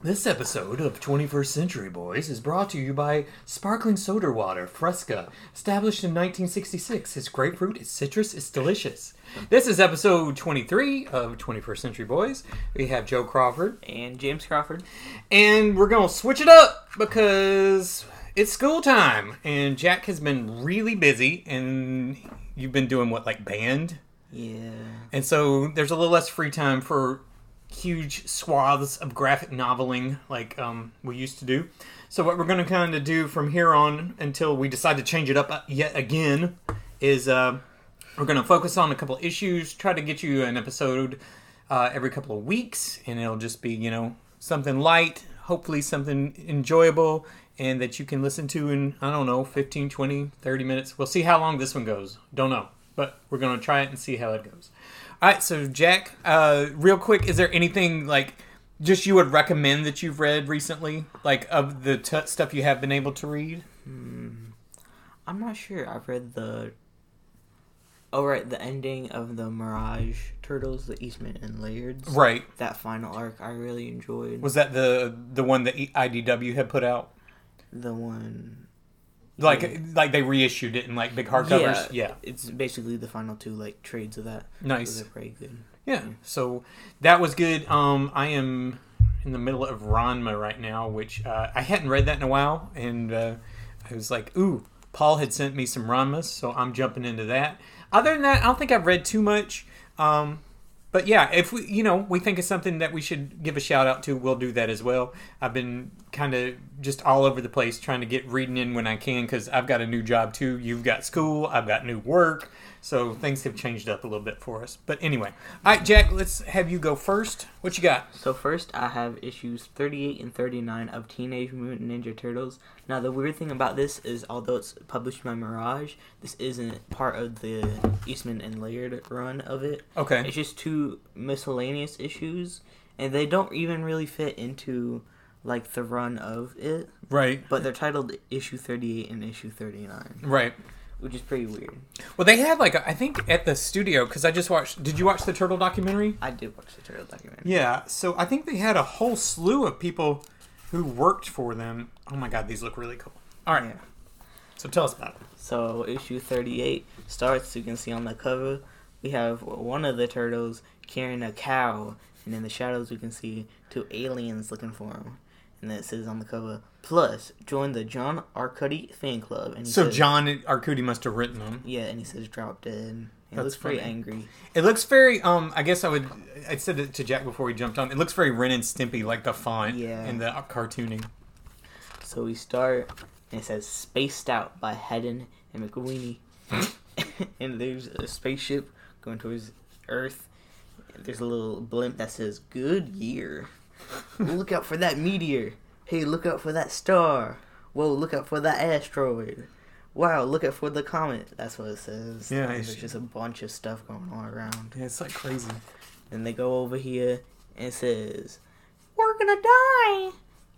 This episode of 21st Century Boys is brought to you by Sparkling Soda Water Fresca, established in 1966. It's grapefruit, it's citrus, it's delicious. This is episode 23 of 21st Century Boys. We have Joe Crawford, and James Crawford. and we're going to switch it up because it's school time, and Jack has been really busy, and you've been doing what, like band? Yeah. And so there's a little less free time for huge swaths of graphic noveling like um, we used to do. So what we're going to kind of do from here on until we decide to change it up uh, yet again is uh, we're going to focus on a couple issues, try to get you an episode uh, every couple of weeks, and it'll just be, you know, something light, hopefully something enjoyable, and that you can listen to in, I don't know, 15, 20, 30 minutes. We'll see how long this one goes. Don't know. But we're going to try it and see how it goes. All right, so Jack, uh, real quick, is there anything like just you would recommend that you've read recently, like of the t- stuff you have been able to read? Hmm. I'm not sure. I've read the. Oh, right. The ending of the Mirage Turtles, the Eastman and Lairds. Right. That final arc I really enjoyed. Was that the the one that IDW had put out? the one. Like like they reissued it in like big hardcovers. Yeah. It's basically the final two, like, trades of that. Nice. So they're pretty good. Yeah. So that was good. Um, I am in the middle of Ranma right now, which uh, I hadn't read that in a while, and uh, I was like, ooh, Paul had sent me some Ranmas, so I'm jumping into that. Other than that, I don't think I've read too much. Um, but yeah, if we, you know, we think of something that we should give a shout out to, we'll do that as well. I've been kind of just all over the place trying to get reading in when I can because I've got a new job too. You've got school, I've got new work, so things have changed up a little bit for us. But anyway, all right, Jack, let's have you go first. What you got? So first, I have issues 38 and 39 of Teenage Mutant Ninja Turtles. Now, the weird thing about this is, although it's published by Mirage, this isn't part of the Eastman and Laird run of it. Okay. It's just two miscellaneous issues, and they don't even really fit into like the run of it. Right. But they're titled issue 38 and issue 39, Right. which is pretty weird. Well, they had like a, I think at the studio because I just watched. Did you watch the Turtle documentary? I did watch the turtle documentary. Yeah. So I think they had a whole slew of people who worked for them. Oh my God, these look really cool. All right. Yeah. So tell us about it. So issue 38 starts, you can see on the cover, we have one of the turtles carrying a cow, and in the shadows we can see two aliens looking for him. And then it says on the cover, plus, join the John Arcudi fan club. And So says- John Arcudi must have written them. Yeah, and he says drop dead. That's looks pretty funny. angry. It looks very. Um, I guess I would. I said it to Jack before we jumped on. It looks very Ren and Stimpy, like the font Yeah. and the cartooning. So we start, and it says Spaced Out by Hedden and McWeeny. and there's a spaceship going towards Earth. There's a little blimp that says Good Year. Look out for that meteor. Hey, look out for that star. Whoa, look out for that asteroid. Wow, look out for the comet. That's what it says. Yeah, There's it's- just a bunch of stuff going on around. Yeah, it's like crazy. Then they go over here and it says, "We're gonna die."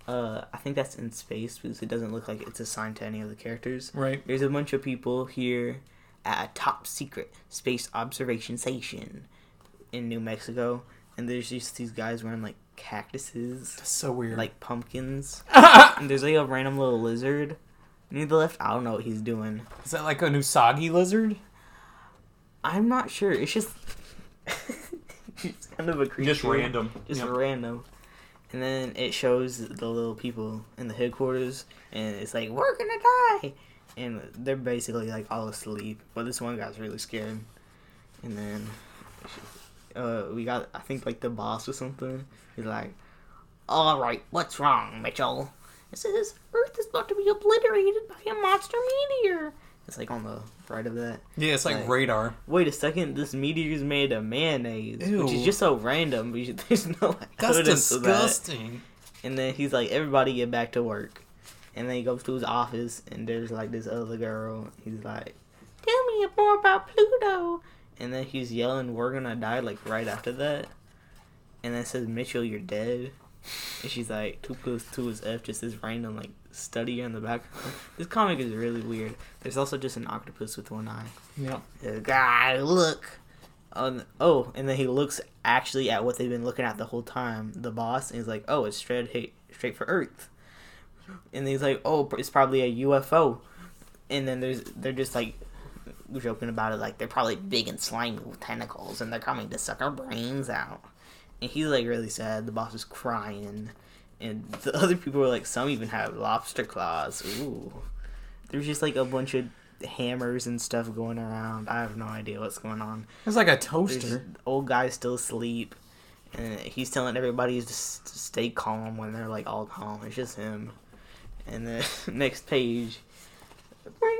Uh, I think that's in space because it doesn't look like it's assigned to any of the characters. Right. There's a bunch of people here at a top secret space observation station in New Mexico, and there's just these guys wearing like cactuses, That's so weird. like pumpkins, and there's like a random little lizard. Near the left, I don't know what he's doing. is that like an Usagi lizard? I'm not sure. It's just, it's kind of a creature. Just random. just Yep. random. And then it shows the little people in the headquarters, and it's like, we're gonna die! And they're basically like all asleep, but this one guy's really scared. And then uh, we got, I think, like the boss or something. He's like, Alright, what's wrong, Mitchell? It says, Earth is about to be obliterated by a monster meteor. It's like on the right of that. Yeah, it's like, Like- radar. Wait a second, this meteor is made of mayonnaise, which is just so random. But there's no like, That's of that. disgusting. And then he's like, "Everybody get back to work." And then he goes to his office, and there's like this other girl. He's like, "Tell me more about Pluto." And then he's yelling, "We're gonna die!" Like right after that. And then says, "Mitchell, you're dead." And she's like, two plus two is F, just this random like study in the background. This comic is really weird. There's also just an octopus with one eye. Yeah. God, look. Um, oh, and then he looks actually at what they've been looking at the whole time, the boss, and he's like, "Oh, it's straight straight for Earth." And he's like, "Oh, it's probably a UFO." And then there's they're just like joking about it, like they're probably big and slimy with tentacles, and they're coming to suck our brains out. And he's like really sad. The boss is crying, and the other people are like, some even have lobster claws. Ooh, there's just like a bunch of hammers and stuff going around. I have no idea what's going on. It's like a toaster. old guy still asleep, and he's telling everybody to s- to stay calm when they're like all calm. It's just him. And the next page, bring,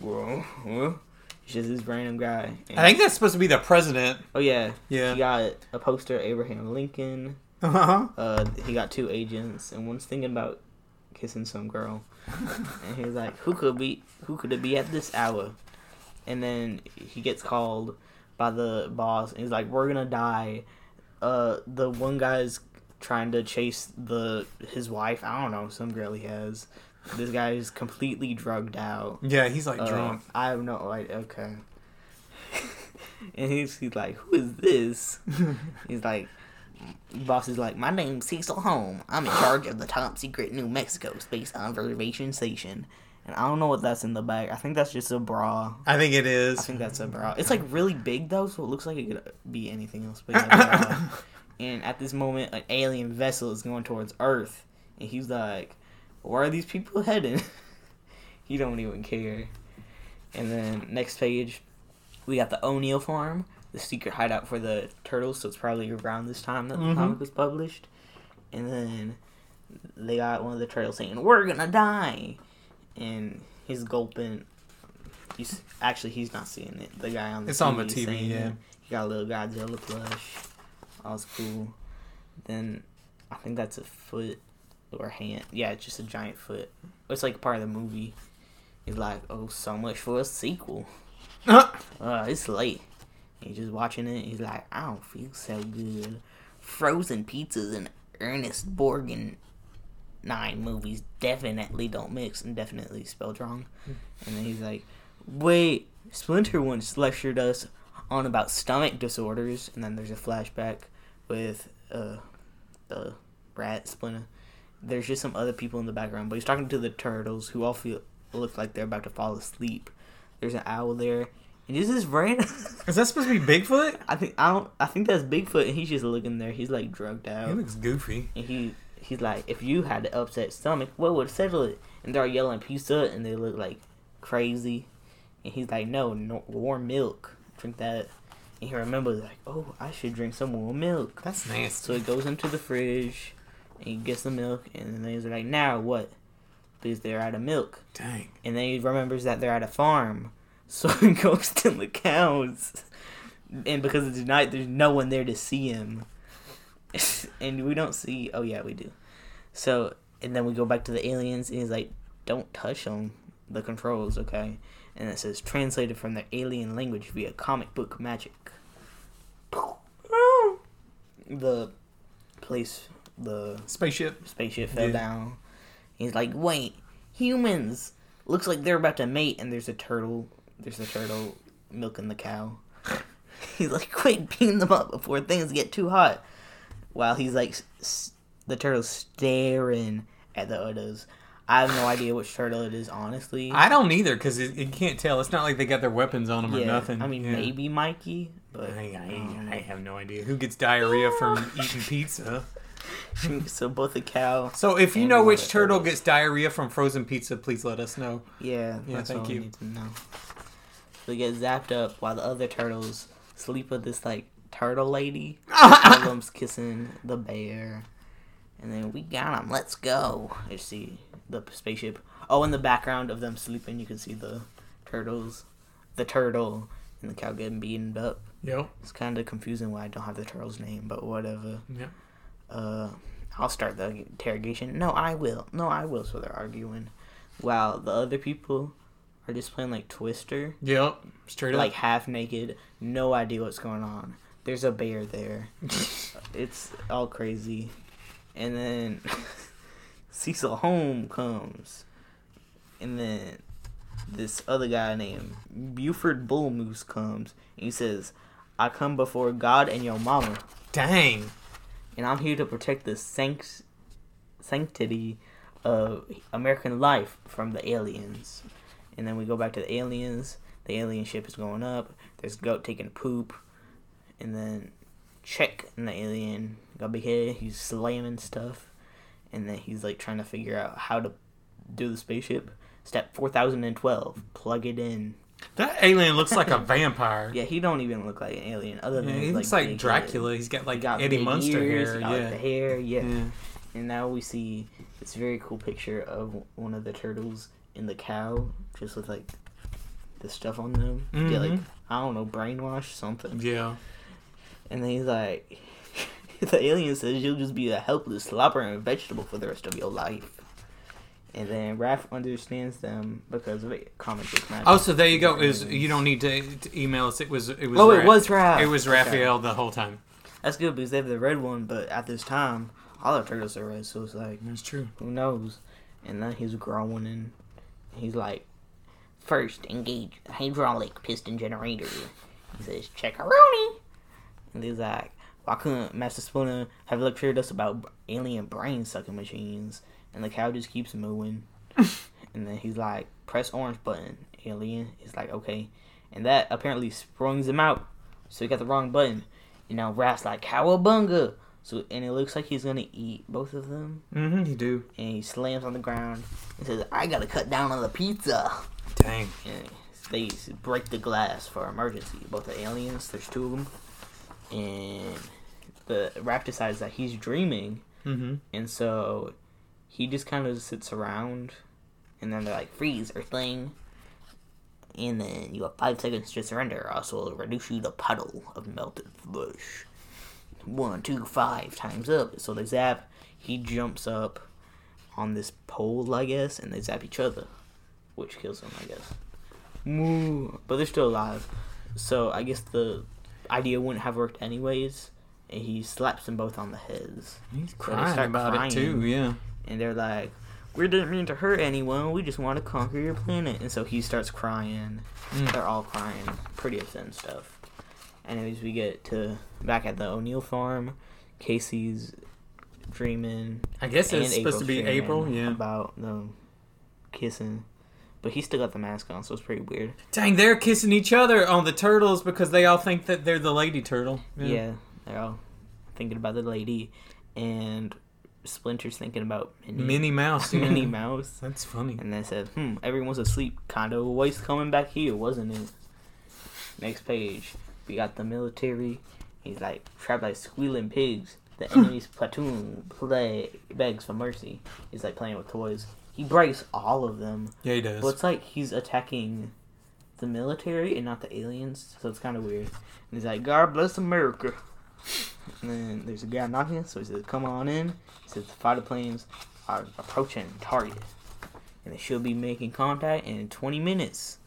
whoa. It's just this random guy. And- I think that's supposed to be the president. Oh yeah, Yeah. He got a poster Abraham Lincoln. Uh-huh. Uh, he got two agents, and one's thinking about kissing some girl. and he's like, "Who could be? Who could it be at this hour?" And then he gets called by the boss, and he's like, "We're gonna die." Uh, the one guy's trying to chase the his wife. I don't know, some girl he has. This guy is completely drugged out. Yeah, he's like Uh, drunk. I have no like okay. and he's, he's like, "Who is this?" he's like, "Boss is like, my name's Cecil Home. I'm in charge of the top secret New Mexico space observation station." And I don't know what that's in the back. I think that's just a bra. I think it is. I think that's a bra. It's like really big though, so it looks like it could be anything else. But yeah, and at this moment, an alien vessel is going towards Earth, and he's like, "Where are these people heading?" he don't even care. And then next page, we got the O'Neill farm, the secret hideout for the turtles. So it's probably around this time that the Mhm. comic was published. And then they got one of the turtles saying, "We're gonna die," and he's gulping. He's actually he's not seeing it. The guy on the It's TV on the TV, saying yeah. He got a little Godzilla plush. All's cool. Then I think that's a foot or hand. Yeah, it's just a giant foot. It's like part of the movie. He's like, oh, so much for a sequel. Uh, it's late. He's just watching it. He's like, I don't feel so good. Frozen pizzas and Ernest Borgnine movies definitely don't mix and definitely spelled wrong. And then he's like, wait, Splinter once lectured us on about stomach disorders. And then there's a flashback with uh, the rat Splinter. There's just some other people in the background, but he's talking to the turtles who all feel look like they're about to fall asleep. There's an owl there, and just this random. Is that supposed to be Bigfoot? I think I don't. I think that's Bigfoot, and he's just looking there. He's like drugged out. He looks goofy. and he he's like, if you had an upset stomach, what would settle it? And they're yelling pizza, and they look like crazy. And he's like, no, no warm milk, drink that. And he remembers like, oh, I should drink some warm milk. That's nasty. So he goes into the fridge, and he gets the milk, and then he's like, now what? Because they're out of milk. Dang. And then he remembers that they're at a farm. So he goes to the cows. And because it's night, there's no one there to see him. and we don't see. Oh, yeah, we do. So, and then we go back to the aliens, and he's like, don't touch them. The controls, okay? And it says, translated from the alien language via comic book magic. The place, the Spaceship. spaceship fell Yeah. down. He's like, wait, humans. Looks like they're about to mate, and there's a turtle. There's a turtle milking the cow. he's like, quick, beam them up before things get too hot. While he's like, s- the turtle's staring at the others. I have no idea which turtle it is, honestly. I don't either because it, it can't tell. It's not like they got their weapons on them or nothing. I mean, Yeah. maybe Mikey, but I, I, I have no idea who gets diarrhea from eating pizza. so both the cow. So if you know which turtle gets diarrhea from frozen pizza, please let us know. Yeah, Yeah, that's thank you. need to know. They get zapped up while the other turtles sleep with this like turtle lady. One of them's kissing the bear, and then we got him. Let's go. You see the spaceship. Oh, in the background of them sleeping, you can see the turtles, the turtle, and the cow getting beaten up. Yep. It's kind of confusing why I don't have the turtle's name, but whatever. Yep. Uh, I'll start the interrogation. No, I will. No, I will. So they're arguing, while the other people are just playing like Twister, Yep. Straight up. like half naked, no idea what's going on. There's a bear there. it's all crazy, and then Cecil Home comes, and then this other guy named Buford Bull Moose comes, and he says, I come before God and your mama, Dang. And I'm here to protect the sanct- sanctity of American life from the aliens. And then we go back to the aliens. The alien ship is going up. There's goat taking poop, and then check and the alien got big head. He's slamming stuff, and then he's like trying to figure out how to do the spaceship. Step four thousand and twelve. Plug it in. That alien looks like a vampire. Yeah, he don't even look like an alien. Other than Yeah, he looks like Dracula. head. He's got He like got Eddie Munster ears, hair. he got, like, Yeah. the hair. Yeah. yeah. And now we see this very cool picture of one of the turtles in the cow, just with like the stuff on them. Get like Mhm. I don't know, brainwash something. Yeah. And then he's like, the alien says you'll just be a helpless slobbering vegetable for the rest of your life. And then Raph understands them because of it. Comic book magic. Oh, so there you go. Is you don't need to, to email us. It was it was. Oh, Ra- it was Raph. It was Okay. Raphael the whole time. That's good because they have the red one, but at this time, all the turtles are red, so it's like That's true. Who knows? And then he's growing and he's like, first engage hydraulic piston generator. He says, check a rooney. And he's like, why couldn't Master Splinter have lectured us about alien brain sucking machines? And the cow just keeps moving. and then he's like, press orange button. Alien is like, okay. And that apparently sprungs him out. So he got the wrong button. And now Raph's like, cowabunga. So, and it looks like he's gonna eat both of them Mm-hmm. he do. and he slams on the ground and says, I gotta cut down on the pizza. Dang. And they break the glass for emergency. Both the aliens, there's two of them. And the Raph decides that he's dreaming, Mm-hmm. and so he just kind of sits around, and then they're like, freeze, Earthling. And then you have five seconds to surrender, or else we'll reduce you to puddle of melted flesh. One, two, five times up. So they zap. He jumps up on this pole, I guess, and they zap each other, which kills them, I guess. Moo. But they're still alive. So I guess the idea wouldn't have worked anyways. And he slaps them both on the heads. He's crying start about crying. it too. Yeah. And they're like, We didn't mean to hurt anyone. We just want to conquer your planet. And so he starts crying. Mm. They're all crying. Pretty upset and stuff. Anyways, we get to back at the O'Neill farm. Casey's dreaming. I guess it's supposed to be April. Yeah. About them kissing. But he still got the mask on, so it's pretty weird. Dang, they're kissing each other on the turtles because they all think that they're the lady turtle. Yeah, they're all thinking about the lady, and Splinter's thinking about Minnie, Minnie Mouse. Yeah. Minnie Mouse. That's funny. And then said, "Hmm, everyone's asleep. Kinda a waste coming back here, wasn't it?" Next page, we got the military. He's like trapped like squealing pigs. The enemy's platoon play begs for mercy. He's like playing with toys. He breaks all of them. Yeah, he does. But it's like he's attacking the military and not the aliens, so it's kind of weird. And he's like, God bless America. And then there's a guy knocking, so he says, Come on in. He says, The fighter planes are approaching target. And they should be making contact in 20 minutes.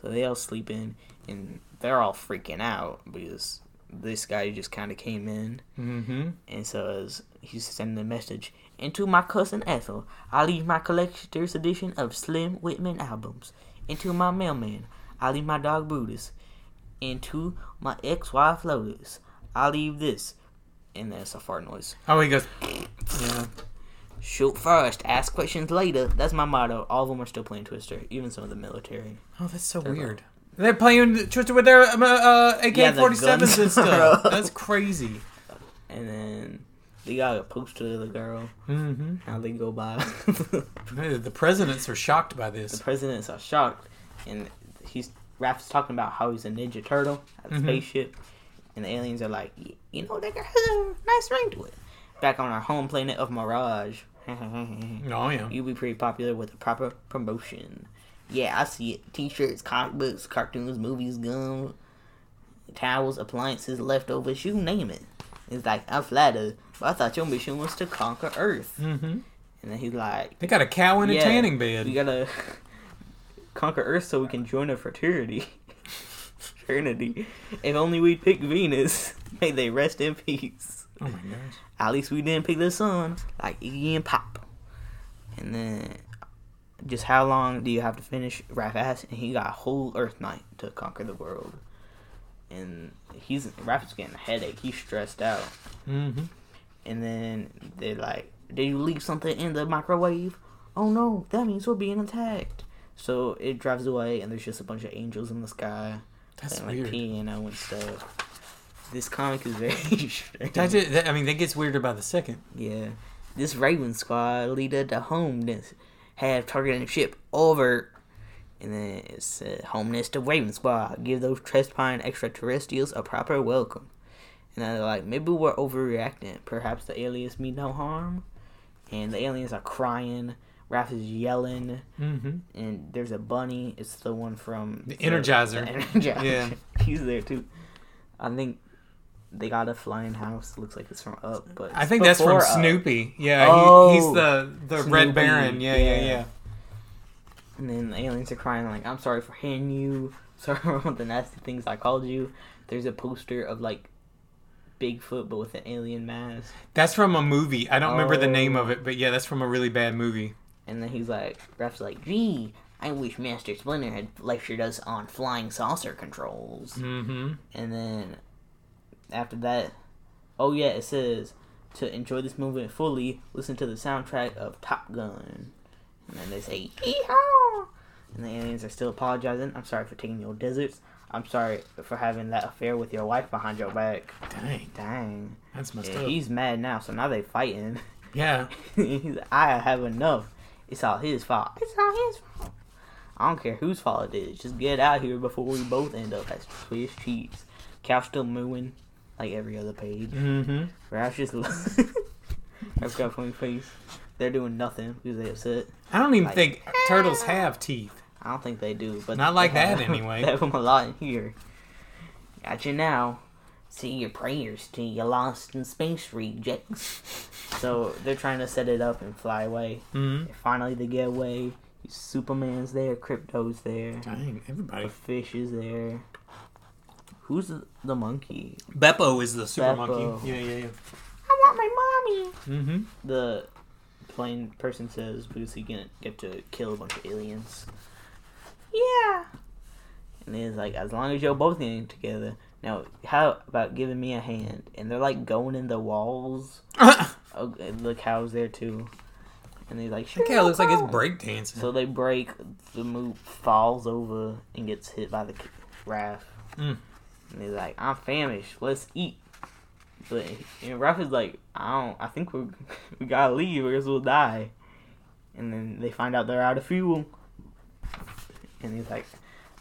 So they all sleep in, and they're all freaking out because this guy just kind of came in. mm-hmm. And so as he's sending a message, and to my cousin Ethel, I leave my collector's edition of Slim Whitman albums. And to my mailman, I leave my dog Brutus. And to my ex-wife Lotus, I leave this. And that's a fart noise. Oh, he goes. Yeah. Shoot first, ask questions later. That's my motto. All of them are still playing Twister, even some of the military. Oh, that's so weird. They're playing Twister with their um, uh, uh, Yeah, the AK-47s guns. and stuff. That's crazy. And then they got a poster of the girl. Mm-hmm. How they go by. The presidents are shocked by this. the presidents are shocked, and he's Raph's talking about how he's a Ninja Turtle at the Mhm. spaceship, and the aliens are like, you know, that has a nice ring to it. Back on our home planet of Mirage, Oh yeah. you'll be pretty popular with a proper promotion. Yeah, I see it. T-shirts, comic books, cartoons, movies, gum, towels, appliances, leftovers, you name it. It's like I'm flattered, but I thought your mission was to conquer Earth. Mm-hmm. And then he's like, They got a cow in a tanning bed. we gotta conquer Earth so we can join a fraternity. fraternity. If only we'd pick Venus, may they rest in peace. Oh my gosh. At least we didn't pick the sun, like Iggy and Pop. And then, just how long do you have to finish Raph asked? And he got a whole Earth night to conquer the world. and he's Raphael's getting a headache. He's stressed out, Mm-hmm. and then they're like, "Did you leave something in the microwave?" Oh no, that means we're being attacked. So it drives away, and there's just a bunch of angels in the sky, That's playing like weird. piano and stuff. This comic is very strange. That ju- that- I mean, that gets weirder by the second. Yeah. This Raven squad leader to homeness have targeted the ship over. And then it said, homeness to Raven squad. Give those trespassing extraterrestrials a proper welcome. And they're like, maybe we're overreacting. Perhaps the aliens mean no harm. And the aliens are crying. Raph is yelling. Mm-hmm. And there's a bunny. It's the one from The Energizer. The Energizer. Yeah. He's there too. I think they got a flying house. Looks like it's from Up, but I think that's from Up. Snoopy. Yeah, Oh, he, he's the the Snoopy. Red Baron. Yeah, yeah, Yeah. yeah. And then the aliens are crying like, "I'm sorry for hitting you. Sorry for all the nasty things I called you." There's a poster of like Bigfoot, but with an alien mask. That's from a movie. I don't remember the name Oh. of it, but yeah, that's from a really bad movie. And then he's like, Raph's like, "Gee, I wish Master Splinter had lectured us on flying saucer controls." Mm-hmm. And then after that, oh yeah, it says to enjoy this movie fully, listen to the soundtrack of Top Gun. And then they say, Yeehaw! And the aliens are still apologizing. I'm sorry for taking your deserts. I'm sorry for having that affair with your wife behind your back. Dang, Dang. that's messed Yeah, up. he's mad now, so now they fighting. Yeah, I have enough. It's all his fault. It's all his fault. I don't care whose fault it is. Just get out here before we both end up as Swiss cheese. Cow still mooing like every other page. mm-hmm. Raph's just I've got funny face. They're doing nothing because they upset. I don't even Like- think turtles have teeth. I don't think they do, but Not like that, have- anyway. They have them a lot in here. Gotcha now. See your prayers to your lost in space rejects. so they're trying to set it up and fly away. Mm-hmm. Finally, they get away. Superman's there, Krypto's there, Dang, everybody. the fish is there. Who's the, the monkey? Beppo is the super Beppo. monkey. Yeah, yeah, yeah. I want my mommy. Mm-hmm. The plain person says because he can get to kill a bunch of aliens. Yeah. And he's like, as long as you're both getting together. Now, how about giving me a hand? And they're like going in the walls. Oh, and the cow's there too. And he's like. That guy looks like it's problem." breakdancing. So they break. The move falls over and gets hit by the raft. Mm. And he's like, "I'm famished. Let's eat." But and Raph is like, "I don't. I think we we gotta leave, or else we'll die." And then they find out they're out of fuel. And he's like,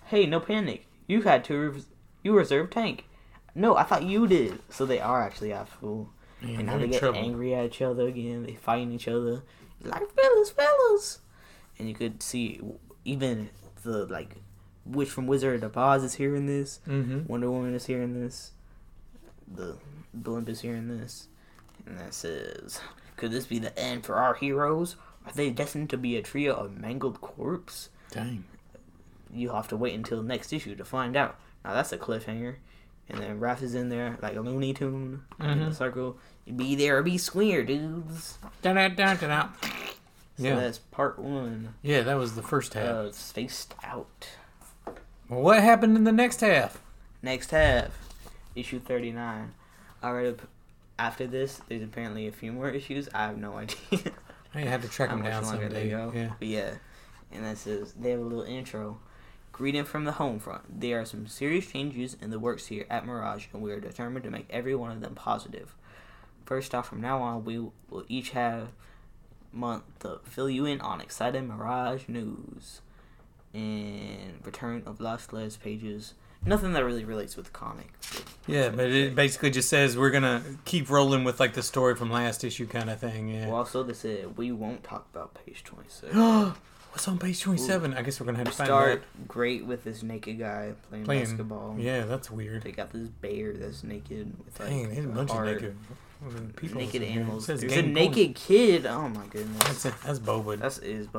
"Hey, no panic. You've had to. You reserved tank. No, I thought you did. So they are actually out of fuel. Man, And now they get trouble. angry at each other again. They fighting each other. Like fellas, fellas. And you could see even the like witch from Wizard of Oz is hearing this. Mm-hmm. Wonder Woman is hearing this. The blimp is hearing this. And that says, Could this be the end for our heroes? Are they destined to be a trio of mangled corpse? Dang. You'll have to wait until next issue to find out. Now that's a cliffhanger. And then Raph is in there like a Looney Tune in Mhm. the circle. Be there or be square, dudes. Da-da-da-da-da. So Yeah. that's part one. Yeah, that was the first half. Uh, spaced out. well, what happened in the next half? Next half, issue thirty nine. Alright, after this, there's apparently a few more issues. I have no idea. I had to track them down someday. they go. Yeah. But yeah, and that says they have a little intro. Greeting from the home front. There are some serious changes in the works here at Mirage, and we are determined to make every one of them positive. First off, from now on, we will each have month to fill you in on exciting Mirage news and return of Lost Les pages. Nothing that really relates with the comic. Yeah, but it basically just says we're gonna keep rolling with like the story from last issue kind of thing. Yeah. Well, also they said we won't talk about page twenty six. What's on page twenty-seven? I guess we're gonna have to find Start great with this naked guy playing, Playing- basketball. Yeah, that's weird. They got this bear that's naked with like Dang, there's a bunch of naked people. naked animals. There's a naked kid. Oh my goodness. That's it. That's Bowood. That's is.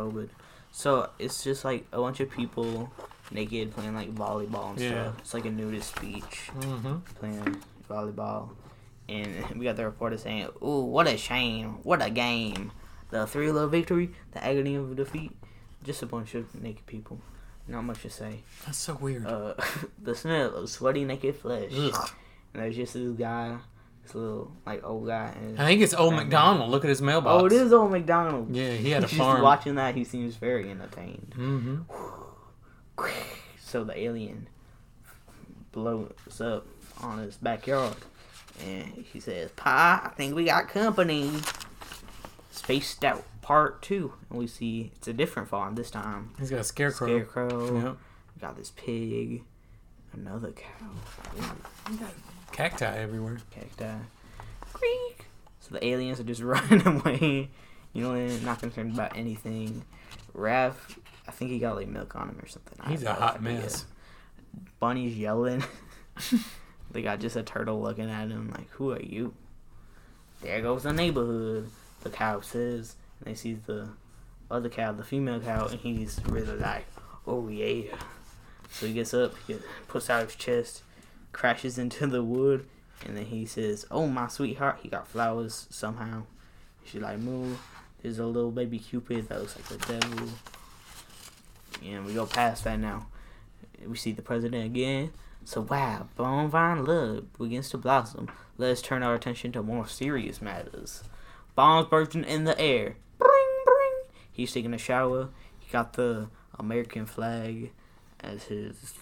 So it's just like a bunch of people naked playing like volleyball and Yeah. stuff. It's like a nudist beach Mm-hmm. playing volleyball. And we got the reporter saying, Ooh, what a shame. What a game. The thrill of victory, the agony of defeat. Just a bunch of naked people. Not much to say. That's so weird. Uh, the smell of sweaty naked flesh. Ugh. And there's just this guy, this little like old guy. And I think it's old McDonald. Look at his mailbox. oh, it is old McDonald. Yeah, he had a Just farm. watching that, he seems very entertained. Mm-hmm. So the alien blows up on his backyard, and he says, "Pa, I think we got company." Spaced out part two, and we see it's a different farm this time. He's got a scarecrow. Scarecrow. Yep. Got this pig, another cow, Cacti everywhere. cacti. Creak. So the aliens are just running away. You know, not concerned about anything. Raph, I think he got like milk on him or something. He's a hot mess. Bunny's yelling. they got just a turtle looking at him like, "Who are you?" There goes the neighborhood. The cow says, and they see the other cow, the female cow, and he's really like, "Oh yeah." So he gets up, he puts out his chest, crashes into the wood, and then he says, "Oh my sweetheart," he got flowers somehow. She's like, "Move." There's a little baby cupid that looks like the devil. And we go past that now. We see the president again. So wow, Bonfire love begins to blossom. Let's turn our attention to more serious matters. Bombs bursting in the air. He's taking a shower. He got the American flag as his.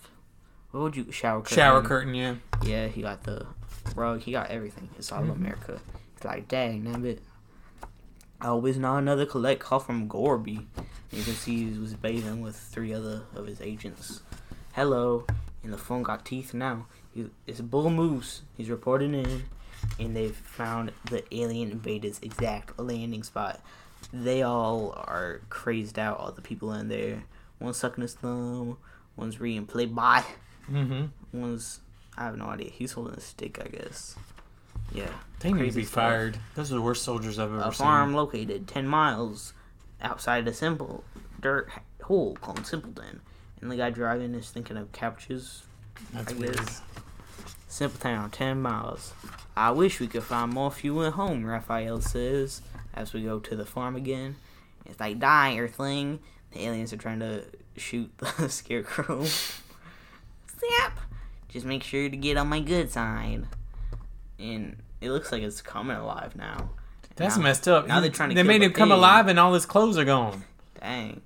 What would you shower curtain? Shower curtain, yeah. Yeah, he got the rug. He got everything. It's all mm-hmm. America. He's like, dang, damn it. Always not another collect call from Gorby. You can see he was bathing with three other of his agents. Hello. And the phone got teeth now. He, it's Bull Moose. He's reporting in. And they've found the alien invaders' exact landing spot. They all are crazed out, all the people in there. One's sucking his thumb. One's reading Playboy Mm-hmm. one's I have no idea. He's holding a stick, I guess. Yeah. They need to be stuff. fired. Those are the worst soldiers I've ever seen. A seen. farm located ten miles outside a simple dirt hole called Simpleton. And the guy driving is thinking of couches. That's I weird. guess. Simple town, ten miles. I wish we could find more fuel at home, Raphael says, as we go to the farm again. It's like die, or Earthling. The aliens are trying to shoot the scarecrow. Zap! Just make sure to get on my good side. And it looks like it's coming alive now. That's Now- messed up. now they're trying to They made the him come alive and all his clothes are gone. Dang.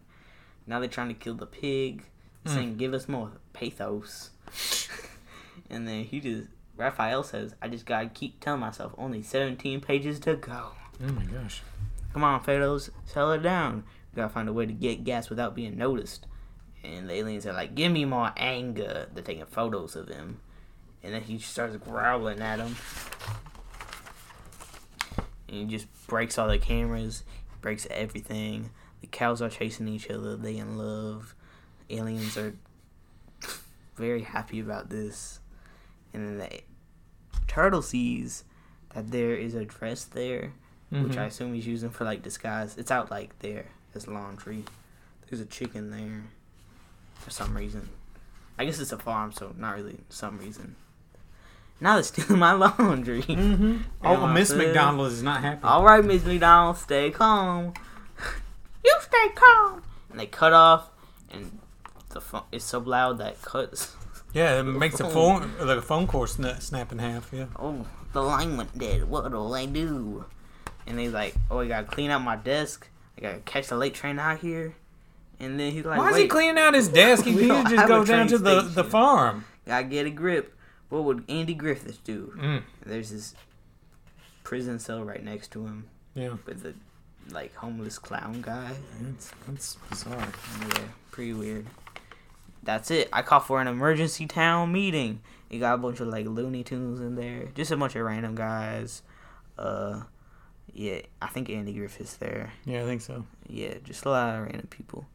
Now they're trying to kill the pig, Hmm. saying, give us more pathos. and then he just, Raphael says, I just gotta keep telling myself, only 17 pages to go. Oh my gosh. Come on, Phaedos, settle down. We gotta find a way to get gas without being noticed. And the aliens are like, give me more anger. They're taking photos of him. And then he starts growling at him. And he just breaks all the cameras, breaks everything. The cows are chasing each other. They in love. Aliens are very happy about this. And then the turtle sees that there is a dress there which Mhm. I assume he's using for like disguise. It's out like there as laundry. There's a chicken there for some reason. I guess it's a farm, so not really some reason. Now they're stealing my laundry. Mm-hmm. Oh, Miss said- McDonald is not happy. All right, Miss McDonald, stay calm. you stay calm. And they cut off, and the phone it's so loud that cuts. Yeah, it makes a phone like a phone cord sna- snap in half. Yeah. Oh, the line went dead. What'll I do? And he's like, oh, I gotta clean out my desk. I gotta catch the late train out here. And then he's like, Why is he cleaning out his desk? He could just go down to the, the farm. gotta get a grip. What would Andy Griffith do? Mm. There's this prison cell right next to him Yeah. with the like homeless clown guy. That's, that's bizarre. Yeah, pretty weird. That's it. I called for an emergency town meeting. You got a bunch of like Looney Tunes in there, just a bunch of random guys. Uh, yeah, I think Andy Griffith's there. Yeah, I think so. Yeah, just a lot of random people.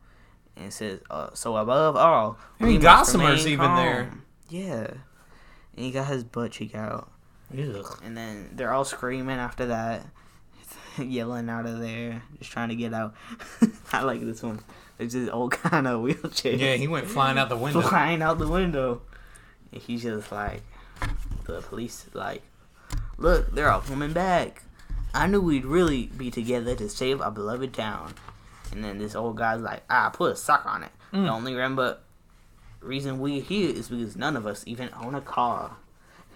And it says, uh, so above all, I mean, Gossamer's even there. Yeah, and he got his butt cheek out, Ugh. and then they're all screaming after that, yelling out of there, just trying to get out. I like this one. There's this old kind of wheelchair. Yeah, he went flying out the window. flying out the window. And he's just like, the police like, look, they're all coming back. I knew we'd really be together to save our beloved town. And then this old guy's like, ah, put a sock on it. Mm. Don't only remember reason we're here is because none of us even own a car.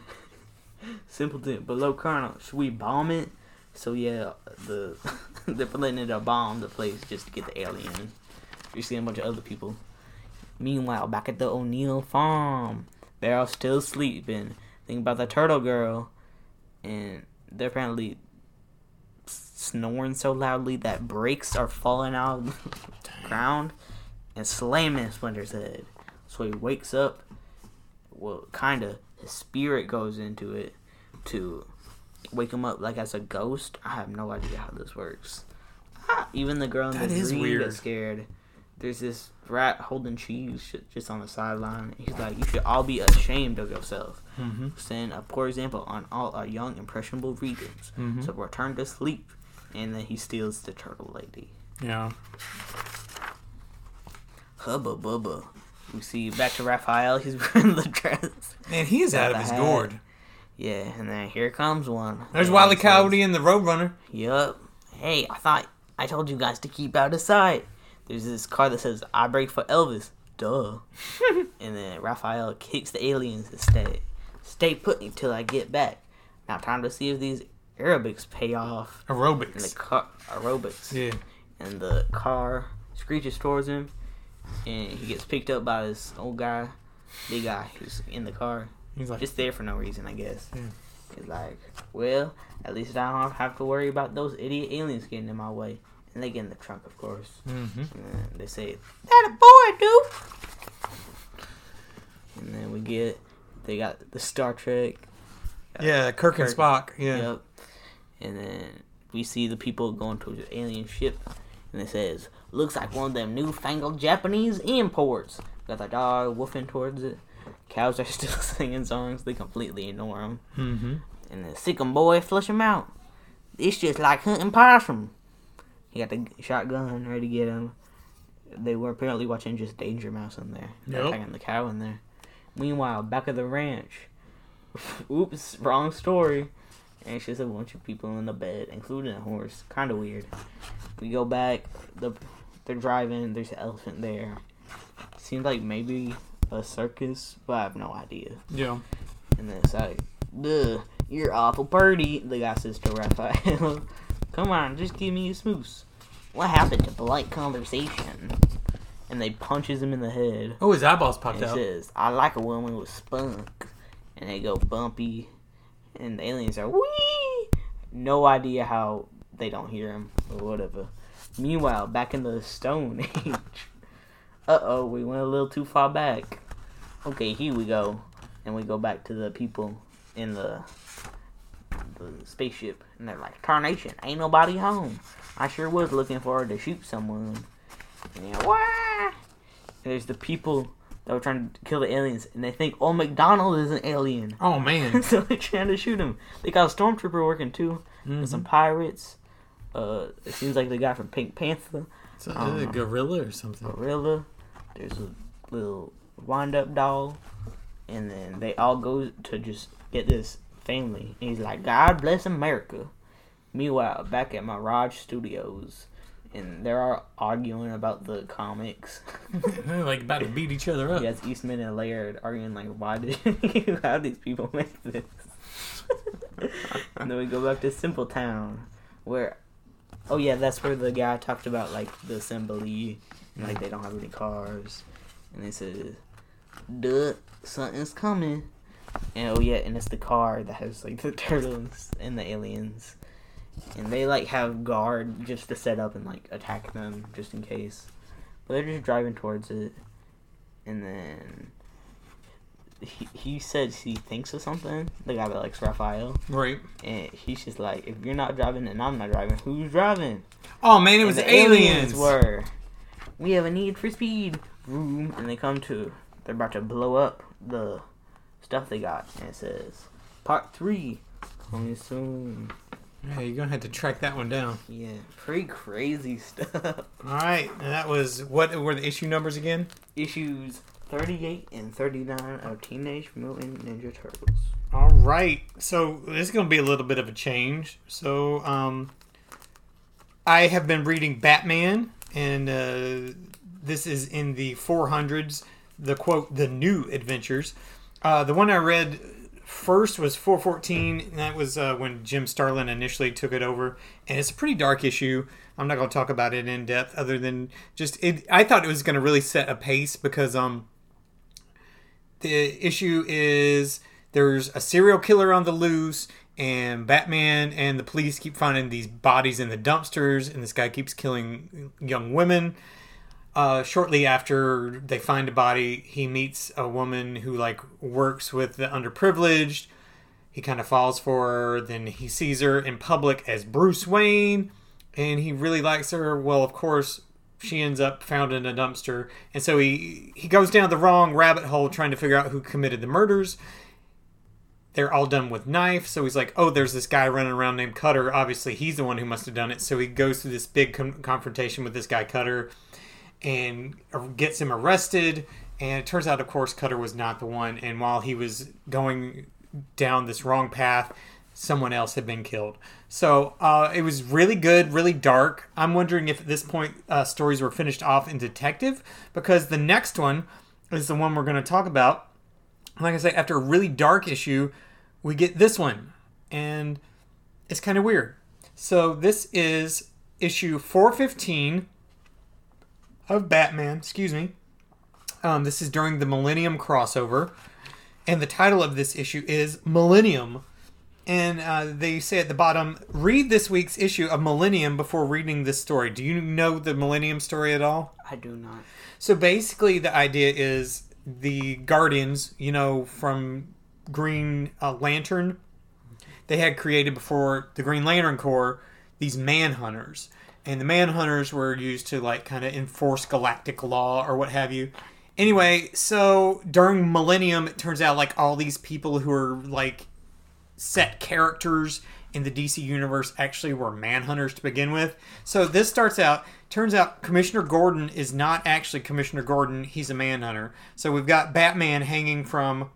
Simpleton, below Colonel, should we bomb it? So yeah, the they're planning to bomb the place just to get the alien. You're seeing a bunch of other people. Meanwhile, back at the O'Neill farm, they're all still sleeping. Think about the turtle girl, and they're apparently snoring so loudly that brakes are falling out of the ground and slamming Splinter's head. So he wakes up. Well, kind of. His spirit goes into it to wake him up like as a ghost. I have no idea how this works. Ah, Even the girl in That the is dream gets scared. There's this rat holding cheese just on the sideline. He's like, "You should all be ashamed of yourself." Mm-hmm. Send a poor example on all our young impressionable regions. Mhm. So return to sleep, and then he steals the turtle lady. Yeah. Hubba bubba. We see back to Raphael. He's wearing the dress. Man, he is out of his hat. gourd. Yeah, and then here comes one. There's And Wile E. Coyote and the Roadrunner. says, Yup. Hey, I thought I told you guys to keep out of sight. There's this car that says "I break for Elvis." Duh. and then Raphael kicks the aliens and stay, stay put until I get back. Now time to see if these aerobics pay off. And the Aerobics. car aerobics. Yeah. and the car screeches towards him, and he gets picked up by this old guy, big guy who's in the car, He's like, just there for no reason, I guess. Yeah. He's like, well, at least I don't have to worry about those idiot aliens getting in my way. And they get in the trunk, of course. mm-hmm. And they say, that a boy, dude. And then we get, they got the Star Trek. Yeah, Kirk and Spock. Yeah. Yep. And then we see the people going to the alien ship, and it says, "Looks like one of them newfangled Japanese imports." Got the dog woofing towards it. Cows are still singing songs. They completely ignore them. Mm-hmm. And the sick 'em boy flush him out. It's just like hunting possum. He got the shotgun ready to get him. They were apparently watching just Danger Mouse in there. Yep. attacking the cow in there. Meanwhile, back at the ranch. Oops, wrong story. And it's just a bunch of people in the bed, including a horse. Kind of weird. We go back. The they're driving. There's an elephant there. Seems like maybe a circus, but I have no idea. Yeah. And then it's like, duh, you're awful purty, the guy says to Raphael. Come on, just give me a smooth. What happened to polite conversation? And they punches him in the head. Oh, his eyeballs popped And out. says, I like a woman with spunk. And they go bumpy. And the aliens are, wee! No idea how they don't hear him or whatever. Meanwhile, back in the Stone Age. Uh oh, we went a little too far back. Okay, here we go. And we go back to the people in the the spaceship. And they're like, Tarnation, ain't nobody home. I sure was looking forward to shoot someone. And you're, wah! There's the people that were trying to kill the aliens, and they think, oh, McDonald is an alien. Oh man. so they're trying to shoot him. They got a stormtrooper working too. There's some pirates. Uh, it seems like the guy from Pink Panther. So, I don't a gorilla or something. Gorilla. There's a little wind up doll. And then they all go to just get this family. And he's like, God bless America. Meanwhile, back at Mirage Studios, and they're all arguing about the comics. Like about to beat each other up. Yes, Eastman and Laird arguing like, why did you how these people make this? and then we go back to Simple Town, where, oh yeah, that's where the guy talked about like the assembly, and like they don't have any cars, and they said, "Duh, something's coming." And oh yeah, and it's the car that has like the turtles and the aliens, and they like have guard just to set up and like attack them just in case. But they're just driving towards it, and then he he says he thinks of something. The guy that likes Raphael, Right. and he's just like, if you're not driving and I'm not driving, who's driving? Oh man, it And was the aliens. Were we have a need for speed? Room, and they come to they're about to blow up the stuff they got, and it says part three coming soon. Yeah, you're gonna have to track that one down. Yeah, pretty crazy stuff. All right, and that was what were the issue numbers again? Issues 38 and 39 of Teenage Mutant Ninja Turtles. All right, so this is gonna be a little bit of a change. So, um, I have been reading Batman, and uh, this is in the 400s. the quote the new adventures. Uh, the one I read first was 414, and that was uh, when Jim Starlin initially took it over, and it's a pretty dark issue. I'm not going to talk about it in depth, other than just it. I thought it was going to really set a pace because um, the issue is there's a serial killer on the loose and Batman and the police keep finding these bodies in the dumpsters, and this guy keeps killing young women. Uh, shortly after they find a body, he meets a woman who like works with the underprivileged. He kind of falls for her. Then he sees her in public as Bruce Wayne, and he really likes her. Well, of course, she ends up found in a dumpster, and so he he goes down the wrong rabbit hole trying to figure out who committed the murders they're all done with knife. So he's like, oh, there's this guy running around named Cutter. Obviously, he's the one who must have done it. So he goes through this big con- confrontation with this guy Cutter and gets him arrested. And it turns out, of course, Cutter was not the one. And while he was going down this wrong path, someone else had been killed. So uh, it was really good, really dark. I'm wondering if at this point uh, stories were finished off in detective because the next one is the one we're going to talk about. Like I say, after a really dark issue, we get this one, and it's kind of weird. So this is issue 415 of Batman. Excuse me. Um, this is during the Millennium crossover, and the title of this issue is Millennium. And uh, they say at the bottom, read this week's issue of Millennium before reading this story. Do you know the Millennium story at all? I do not. So basically, the idea is the Guardians, you know, from Green uh, Lantern, they had created before the Green Lantern Corps these manhunters. And the manhunters were used to like kind of enforce galactic law or what have you. Anyway, so during Millennium, it turns out like all these people who are like set characters in the DC universe actually were manhunters to begin with. So this starts out, turns out Commissioner Gordon is not actually Commissioner Gordon, he's a manhunter. So we've got Batman hanging from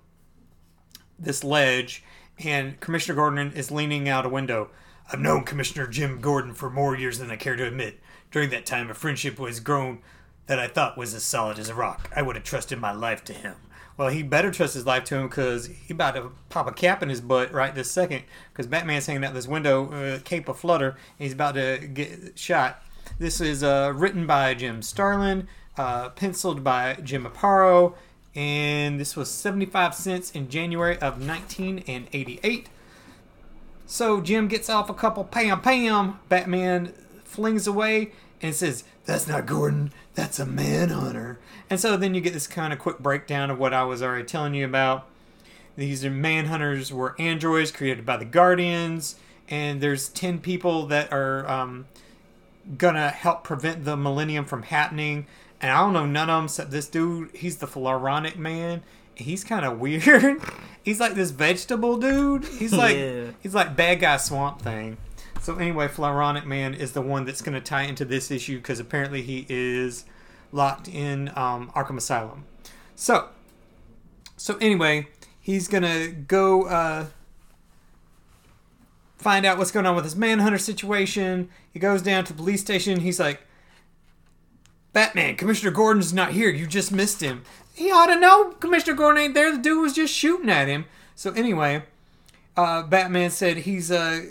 this ledge, and Commissioner Gordon is leaning out a window. I've known Commissioner Jim Gordon for more years than I care to admit. During that time, a friendship was grown that I thought was as solid as a rock. I would have trusted my life to him. Well, he better trust his life to him because he about to pop a cap in his butt right this second. Because Batman's hanging out this window, uh, cape of flutter, and he's about to get shot. This is uh, written by Jim Starlin, uh, penciled by Jim Aparo, and this was 75 cents in January of 1988. So Jim gets off a couple pam pam. Batman flings away and says, That's not Gordon, that's a manhunter. And so then you get this kind of quick breakdown of what I was already telling you about. These are manhunters were androids created by the Guardians, and there's 10 people that are um, gonna help prevent the millennium from happening and I don't know none of them except this dude. He's the Floronic man. He's kind of weird. he's like this vegetable dude. He's like yeah. he's like bad guy Swamp Thing. So anyway, Floronic Man is the one that's going to tie into this issue because apparently he is locked in um, Arkham Asylum. So, so anyway, he's gonna go uh, find out what's going on with his manhunter situation. He goes down to the police station. He's like, Batman, Commissioner Gordon's not here. You just missed him. He ought to know Commissioner Gordon ain't there. The dude was just shooting at him. So anyway, uh, Batman said he's uh,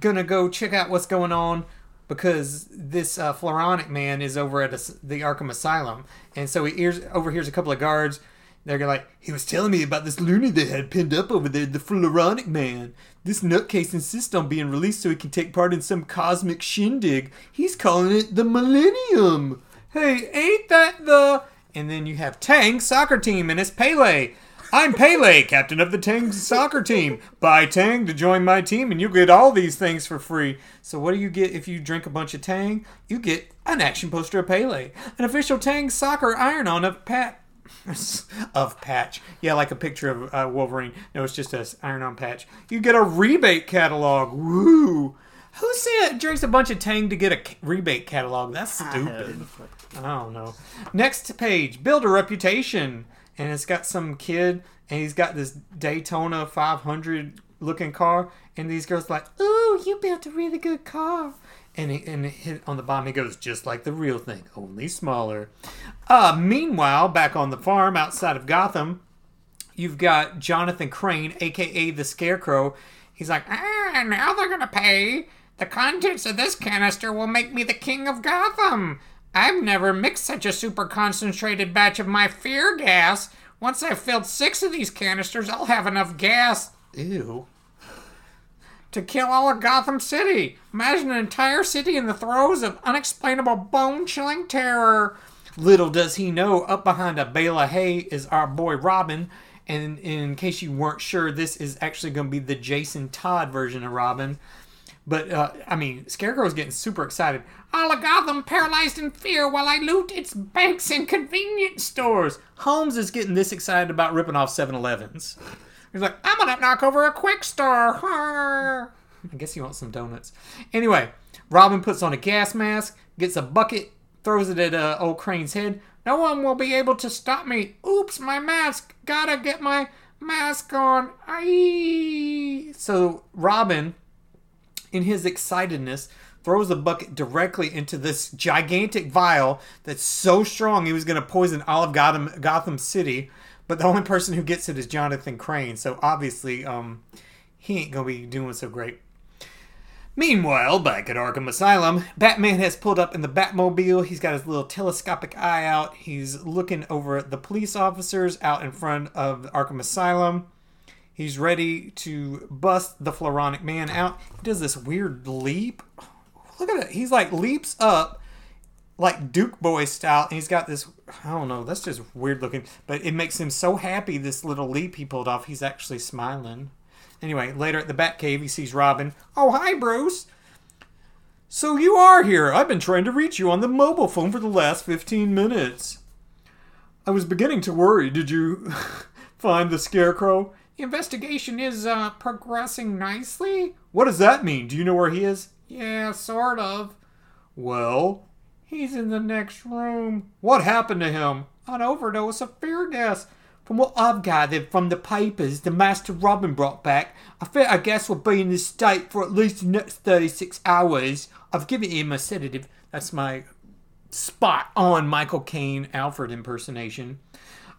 gonna go check out what's going on because this uh, Floronic man is over at a, the Arkham Asylum, and so he hears, overhears a couple of guards. They're like, he was telling me about this loony they had pinned up over there, the Floronic man. This nutcase insists on being released so he can take part in some cosmic shindig. He's calling it the Millennium hey, ain't that the. And then you have Tang soccer team, and it's Pele. I'm Pele, captain of the Tang soccer team. Buy Tang to join my team, and you get all these things for free. So, what do you get if you drink a bunch of Tang? You get an action poster of Pele, an official Tang soccer iron on of Pat. of patch. Yeah, like a picture of uh, Wolverine. No, it's just a iron on patch. You get a rebate catalog. Woo! Who said drinks a bunch of Tang to get a rebate catalog? That's stupid. I don't know. Next page, build a reputation, and it's got some kid, and he's got this Daytona 500 looking car, and these girls like, "Ooh, you built a really good car." And, he, and on the bottom, he goes, just like the real thing, only smaller. Uh, meanwhile, back on the farm outside of Gotham, you've got Jonathan Crane, aka the Scarecrow. He's like, Ah, now they're gonna pay. The contents of this canister will make me the king of Gotham. I've never mixed such a super concentrated batch of my fear gas. Once I've filled six of these canisters, I'll have enough gas ew. to kill all of Gotham City. Imagine an entire city in the throes of unexplainable bone chilling terror. Little does he know, up behind a bale of hay is our boy Robin. And in case you weren't sure, this is actually going to be the Jason Todd version of Robin. But, uh, I mean, Scarecrow's getting super excited. All of Gotham paralyzed in fear while I loot its banks and convenience stores. Holmes is getting this excited about ripping off 7 Elevens. He's like, I'm gonna knock over a quick store. I guess he wants some donuts. Anyway, Robin puts on a gas mask, gets a bucket, throws it at uh, old Crane's head. No one will be able to stop me. Oops, my mask. Gotta get my mask on. Aye. So Robin, in his excitedness, throws the bucket directly into this gigantic vial that's so strong he was going to poison all of Gotham, Gotham City. But the only person who gets it is Jonathan Crane. So obviously, um, he ain't going to be doing so great. Meanwhile, back at Arkham Asylum, Batman has pulled up in the Batmobile. He's got his little telescopic eye out. He's looking over at the police officers out in front of Arkham Asylum. He's ready to bust the Floronic Man out. He does this weird leap. Look at it. He's like leaps up like Duke Boy style, and he's got this. I don't know. That's just weird looking, but it makes him so happy. This little leap he pulled off. He's actually smiling. Anyway, later at the Batcave, he sees Robin. Oh, hi, Bruce. So you are here. I've been trying to reach you on the mobile phone for the last 15 minutes. I was beginning to worry. Did you find the scarecrow? The investigation is uh, progressing nicely. What does that mean? Do you know where he is? Yeah, sort of. Well, He's in the next room. what happened to him? An overdose of fear gas. From what I've gathered from the papers the Master Robin brought back, I think I guess will be in this state for at least the next 36 hours. I've given him a sedative. That's my spot on Michael Caine Alfred impersonation.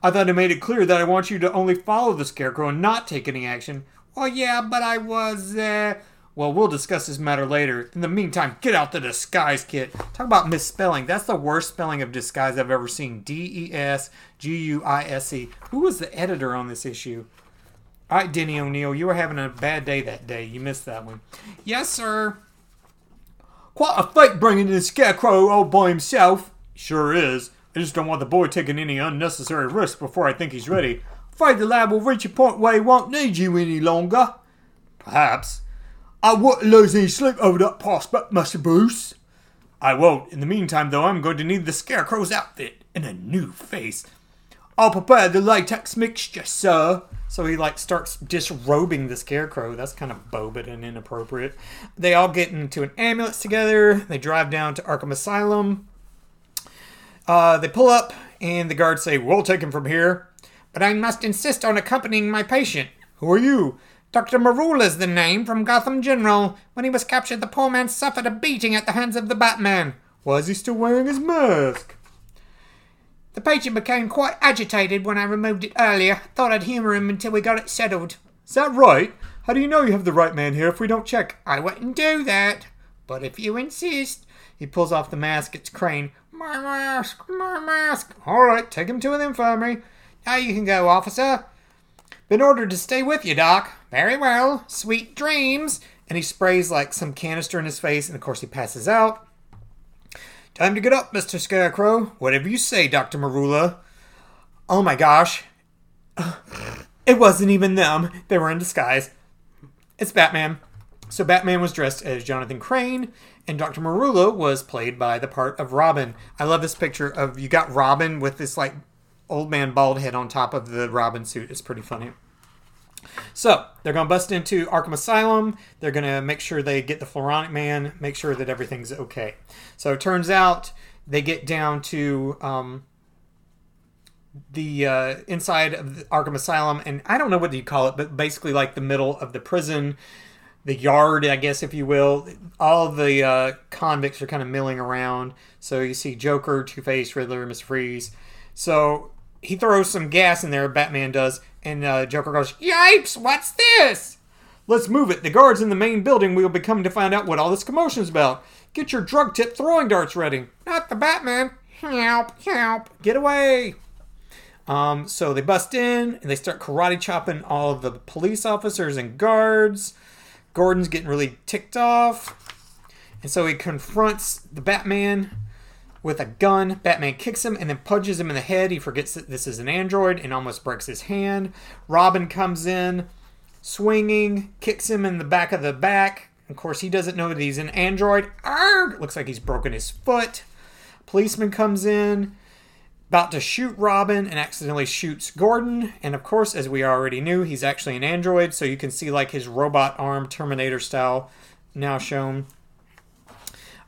I thought I made it clear that I want you to only follow the Scarecrow and not take any action. Well, yeah, but I was, uh. Well, we'll discuss this matter later. In the meantime, get out the disguise kit. Talk about misspelling. That's the worst spelling of disguise I've ever seen. D E S G U I S E. Who was the editor on this issue? All right, Denny O'Neil, you were having a bad day that day. You missed that one. Yes, sir. Quite a fight bringing in the Scarecrow all by himself. Sure is. I just don't want the boy taking any unnecessary risks before I think he's ready. Afraid the lad will reach a point where he won't need you any longer. Perhaps. I won't lose any sleep over that prospect, Master Bruce. I won't. In the meantime, though, I'm going to need the Scarecrow's outfit and a new face. I'll prepare the latex mixture, sir. So he like starts disrobing the scarecrow. That's kind of bobid and inappropriate. They all get into an ambulance together. They drive down to Arkham Asylum. Uh, they pull up, and the guards say, "We'll take him from here." But I must insist on accompanying my patient. Who are you? Dr. Marula's the name from Gotham General. When he was captured, the poor man suffered a beating at the hands of the Batman. Why is he still wearing his mask? The patient became quite agitated when I removed it earlier. Thought I'd humor him until we got it settled. Is that right? How do you know you have the right man here if we don't check? I wouldn't do that. But if you insist. He pulls off the mask. It's Crane. My mask, my mask. All right, take him to an infirmary. Now you can go, officer. Been ordered to stay with you, Doc. Very well. Sweet dreams. And he sprays like some canister in his face, and of course he passes out. Time to get up, Mr. Scarecrow. Whatever you say, Dr. Marula. Oh my gosh. It wasn't even them. They were in disguise. It's Batman. So Batman was dressed as Jonathan Crane, and Dr. Marula was played by the part of Robin. I love this picture of you got Robin with this like old man bald head on top of the Robin suit. It's pretty funny. So they're gonna bust into Arkham Asylum. They're gonna make sure they get the Floronic Man, make sure that everything's okay. So it turns out they get down to um, the uh, inside of the Arkham Asylum, and I don't know what you call it, but basically like the middle of the prison. The yard, I guess, if you will. All the uh, convicts are kind of milling around. So you see Joker, Two Face, Riddler, Mr. Freeze. So he throws some gas in there, Batman does, and uh, Joker goes, Yipes, what's this? Let's move it. The guards in the main building will be coming to find out what all this commotion's about. Get your drug tip throwing darts ready. Not the Batman. Help, help. Get away. Um, so they bust in and they start karate chopping all of the police officers and guards. Gordon's getting really ticked off. And so he confronts the Batman with a gun. Batman kicks him and then punches him in the head. He forgets that this is an android and almost breaks his hand. Robin comes in, swinging, kicks him in the back of the back. Of course, he doesn't know that he's an android. Looks like he's broken his foot. Policeman comes in, about to shoot Robin, and accidentally shoots Gordon. And of course, as we already knew, he's actually an android, so you can see like his robot arm, Terminator style, now shown.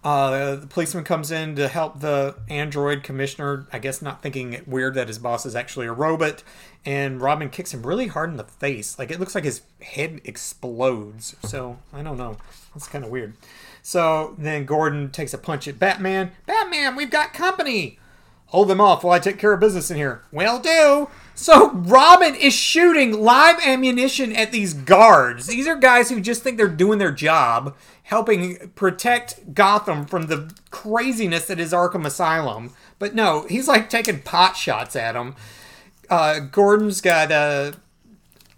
Uh, the policeman comes in to help the android commissioner, I guess not thinking it weird that his boss is actually a robot. And Robin kicks him really hard in the face. Like it looks like his head explodes. So I don't know. That's kind of weird. So then Gordon takes a punch at Batman. Batman, we've got company. Hold them off while I take care of business in here. Will do. So Robin is shooting live ammunition at these guards. These are guys who just think they're doing their job, helping protect Gotham from the craziness that is Arkham Asylum. But no, he's like taking pot shots at them. Uh, Gordon's got uh,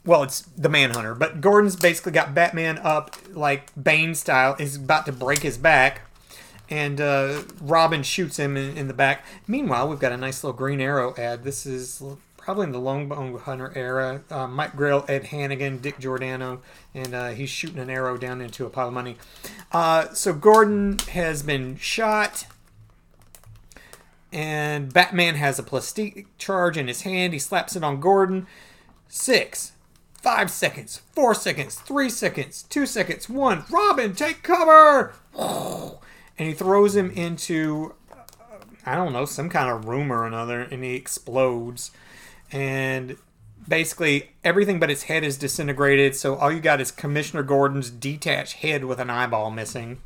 well, it's the Manhunter, but Gordon's basically got Batman up like Bane style. Is about to break his back and uh, Robin shoots him in, in, the back. Meanwhile, we've got a nice little Green Arrow ad. This is probably in the Longbow Hunter era. Uh, Mike Grell, Ed Hannigan, Dick Giordano, and uh, he's shooting an arrow down into a pile of money. Uh, so Gordon has been shot. And Batman has a plastic charge in his hand. He slaps it on Gordon. Six, five seconds, four seconds, three seconds, two seconds, one. Robin, take cover! And he throws him into uh, I don't know some kind of room or another, and he explodes, and basically everything but his head is disintegrated. So all you got is Commissioner Gordon's detached head with an eyeball missing.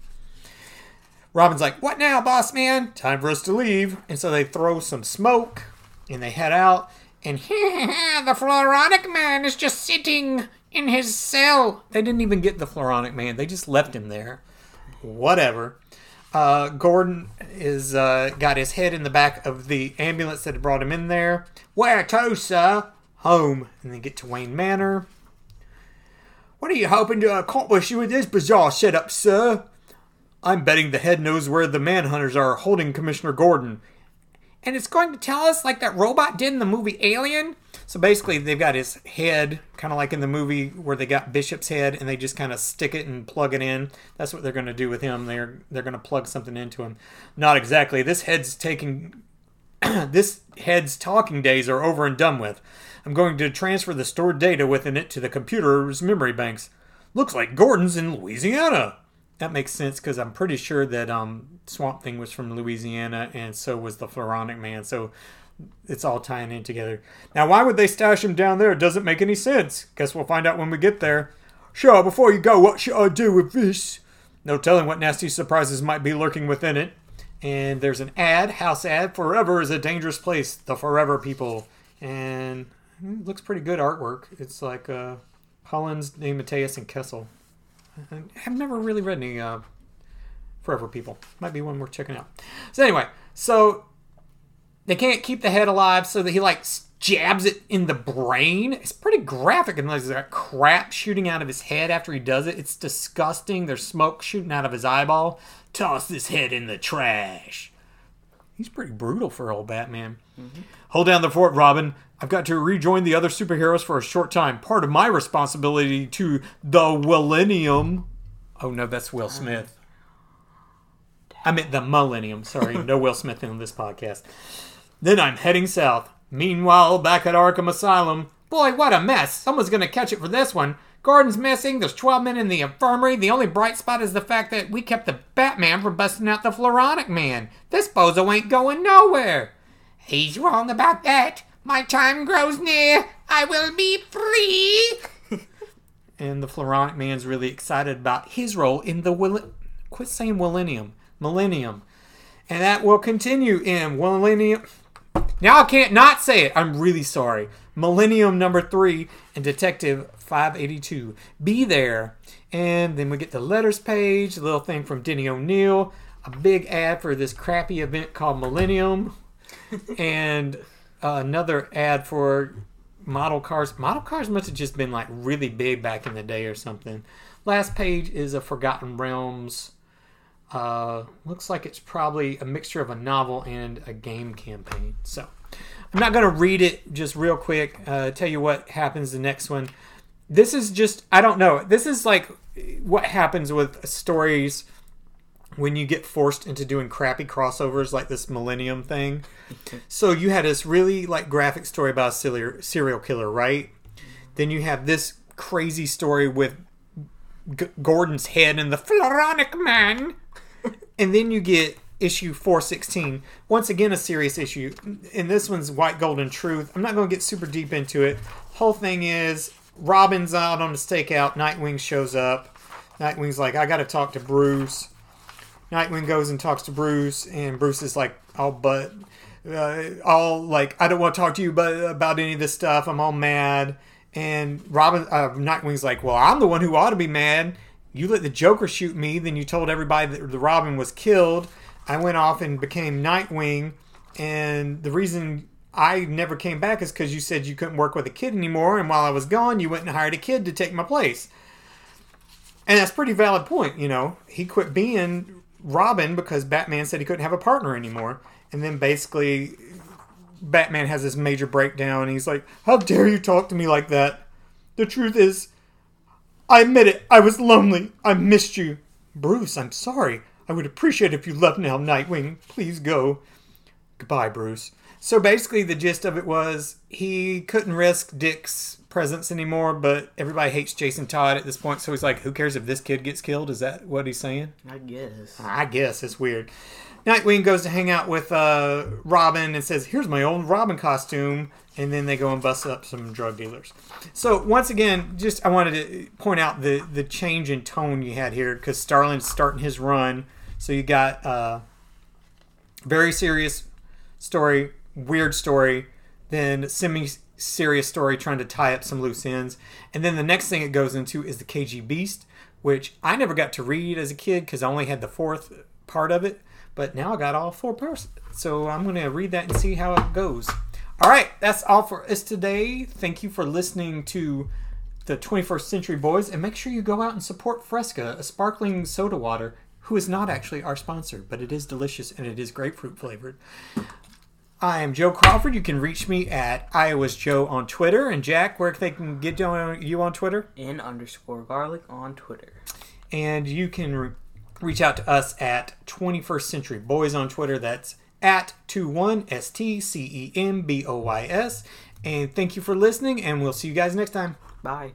Robin's like, "What now, boss man? Time for us to leave." And so they throw some smoke, and they head out. And the Floronic Man is just sitting in his cell. They didn't even get the Floronic Man; they just left him there. Whatever. Uh, Gordon is uh, got his head in the back of the ambulance that brought him in there. Where to, sir? Home. And then get to Wayne Manor. What are you hoping to accomplish with this bizarre setup, sir? I'm betting the head knows where the manhunters are holding Commissioner Gordon. And it's going to tell us like that robot did in the movie Alien? So basically, they've got his head, kind of like in the movie where they got Bishop's head, and they just kind of stick it and plug it in. That's what they're going to do with him. They're they're going to plug something into him. Not exactly. This head's taking. this head's talking days are over and done with. I'm going to transfer the stored data within it to the computer's memory banks. Looks like Gordon's in Louisiana. That makes sense because I'm pretty sure that um, Swamp Thing was from Louisiana, and so was the Floronic Man. So it's all tying in together. Now, why would they stash him down there? It doesn't make any sense. Guess we'll find out when we get there. Sure, before you go, what should I do with this? No telling what nasty surprises might be lurking within it. And there's an ad, house ad. Forever is a dangerous place. The Forever people. And looks pretty good artwork. It's like uh, Cullins, DeMatteis, and Kesel. I've never really read any uh, Forever people. Might be one worth checking out. So anyway, so they can't keep the head alive, so that he like jabs it in the brain. It's pretty graphic, and there's that crap shooting out of his head after he does it. It's disgusting. There's smoke shooting out of his eyeball. Toss this head in the trash. He's pretty brutal for old Batman. Mm-hmm. Hold down the fort, Robin. I've got to rejoin the other superheroes for a short time. Part of my responsibility to the Millennium. Oh no, that's Will Smith. I meant the Millennium. Sorry, no Will Smith in this podcast. Then I'm heading south. Meanwhile, back at Arkham Asylum, boy, what a mess. Someone's gonna catch it for this one. Gordon's missing, there's 12 men in the infirmary. The only bright spot is the fact that we kept the Batman from busting out the Floronic Man. This bozo ain't going nowhere. He's wrong about that. My time grows near. I will be free. and the Floronic Man's really excited about his role in the will. Quit saying millennium, millennium, and that will continue in millennium. Now I can't not say it. I'm really sorry. Millennium number three and Detective 582. Be there. And then we get the letters page, a little thing from Denny O'Neil, a big ad for this crappy event called Millennium, and uh, another ad for model cars. Model cars must have just been like really big back in the day or something. Last page is a Forgotten Realms. Uh, looks like it's probably a mixture of a novel and a game campaign. So I'm not going to read it just real quick. Uh, tell you what happens the next one. This is just, I don't know. This is like what happens with stories when you get forced into doing crappy crossovers like this Millennium thing. so you had this really like graphic story about a serial killer, right? Then you have this crazy story with G- Gordon's head and the Floronic Man. And then you get issue 416. Once again, a serious issue. And this one's White Gold and Truth. I'm not going to get super deep into it. Whole thing is Robin's out on a stakeout. Nightwing shows up. Nightwing's like, I got to talk to Bruce. Nightwing goes and talks to Bruce, and Bruce is like, "Oh, but uh, all like I don't want to talk to you, but about any of this stuff. I'm all mad." And Robin, uh, Nightwing's like, "Well, I'm the one who ought to be mad. You let the Joker shoot me, then you told everybody that the Robin was killed. I went off and became Nightwing, and the reason." I never came back is because you said you couldn't work with a kid anymore, and while I was gone, you went and hired a kid to take my place. And that's pretty valid point, you know. He quit being Robin because Batman said he couldn't have a partner anymore. And then basically, Batman has this major breakdown. He's like, How dare you talk to me like that? The truth is, I admit it. I was lonely. I missed you. Bruce, I'm sorry. I would appreciate it if you left now, Nightwing. Please go. Goodbye, Bruce. So basically, the gist of it was he couldn't risk Dick's presence anymore, but everybody hates Jason Todd at this point. So he's like, "Who cares if this kid gets killed?" Is that what he's saying? I guess. I guess it's weird. Nightwing goes to hang out with uh, Robin and says, "Here's my old Robin costume," and then they go and bust up some drug dealers. So once again, just I wanted to point out the the change in tone you had here because Starlin's starting his run. So you got uh, very serious story, weird story, then semi serious story trying to tie up some loose ends. And then the next thing it goes into is the KG Beast, which I never got to read as a kid because I only had the fourth part of it. But now I got all four parts. So I'm going to read that and see how it goes. All right, that's all for us today. Thank you for listening to the 21st Century Boys. And make sure you go out and support Fresca, a sparkling soda water, who is not actually our sponsor, but it is delicious and it is grapefruit flavored. I am Joe Crawford. You can reach me at Iowa's Joe on Twitter. And Jack, where they can get you on Twitter? In underscore garlic on Twitter. And you can re- reach out to us at 21st Century Boys on Twitter. That's at 21STCEMBOYS. And thank you for listening, and we'll see you guys next time. Bye.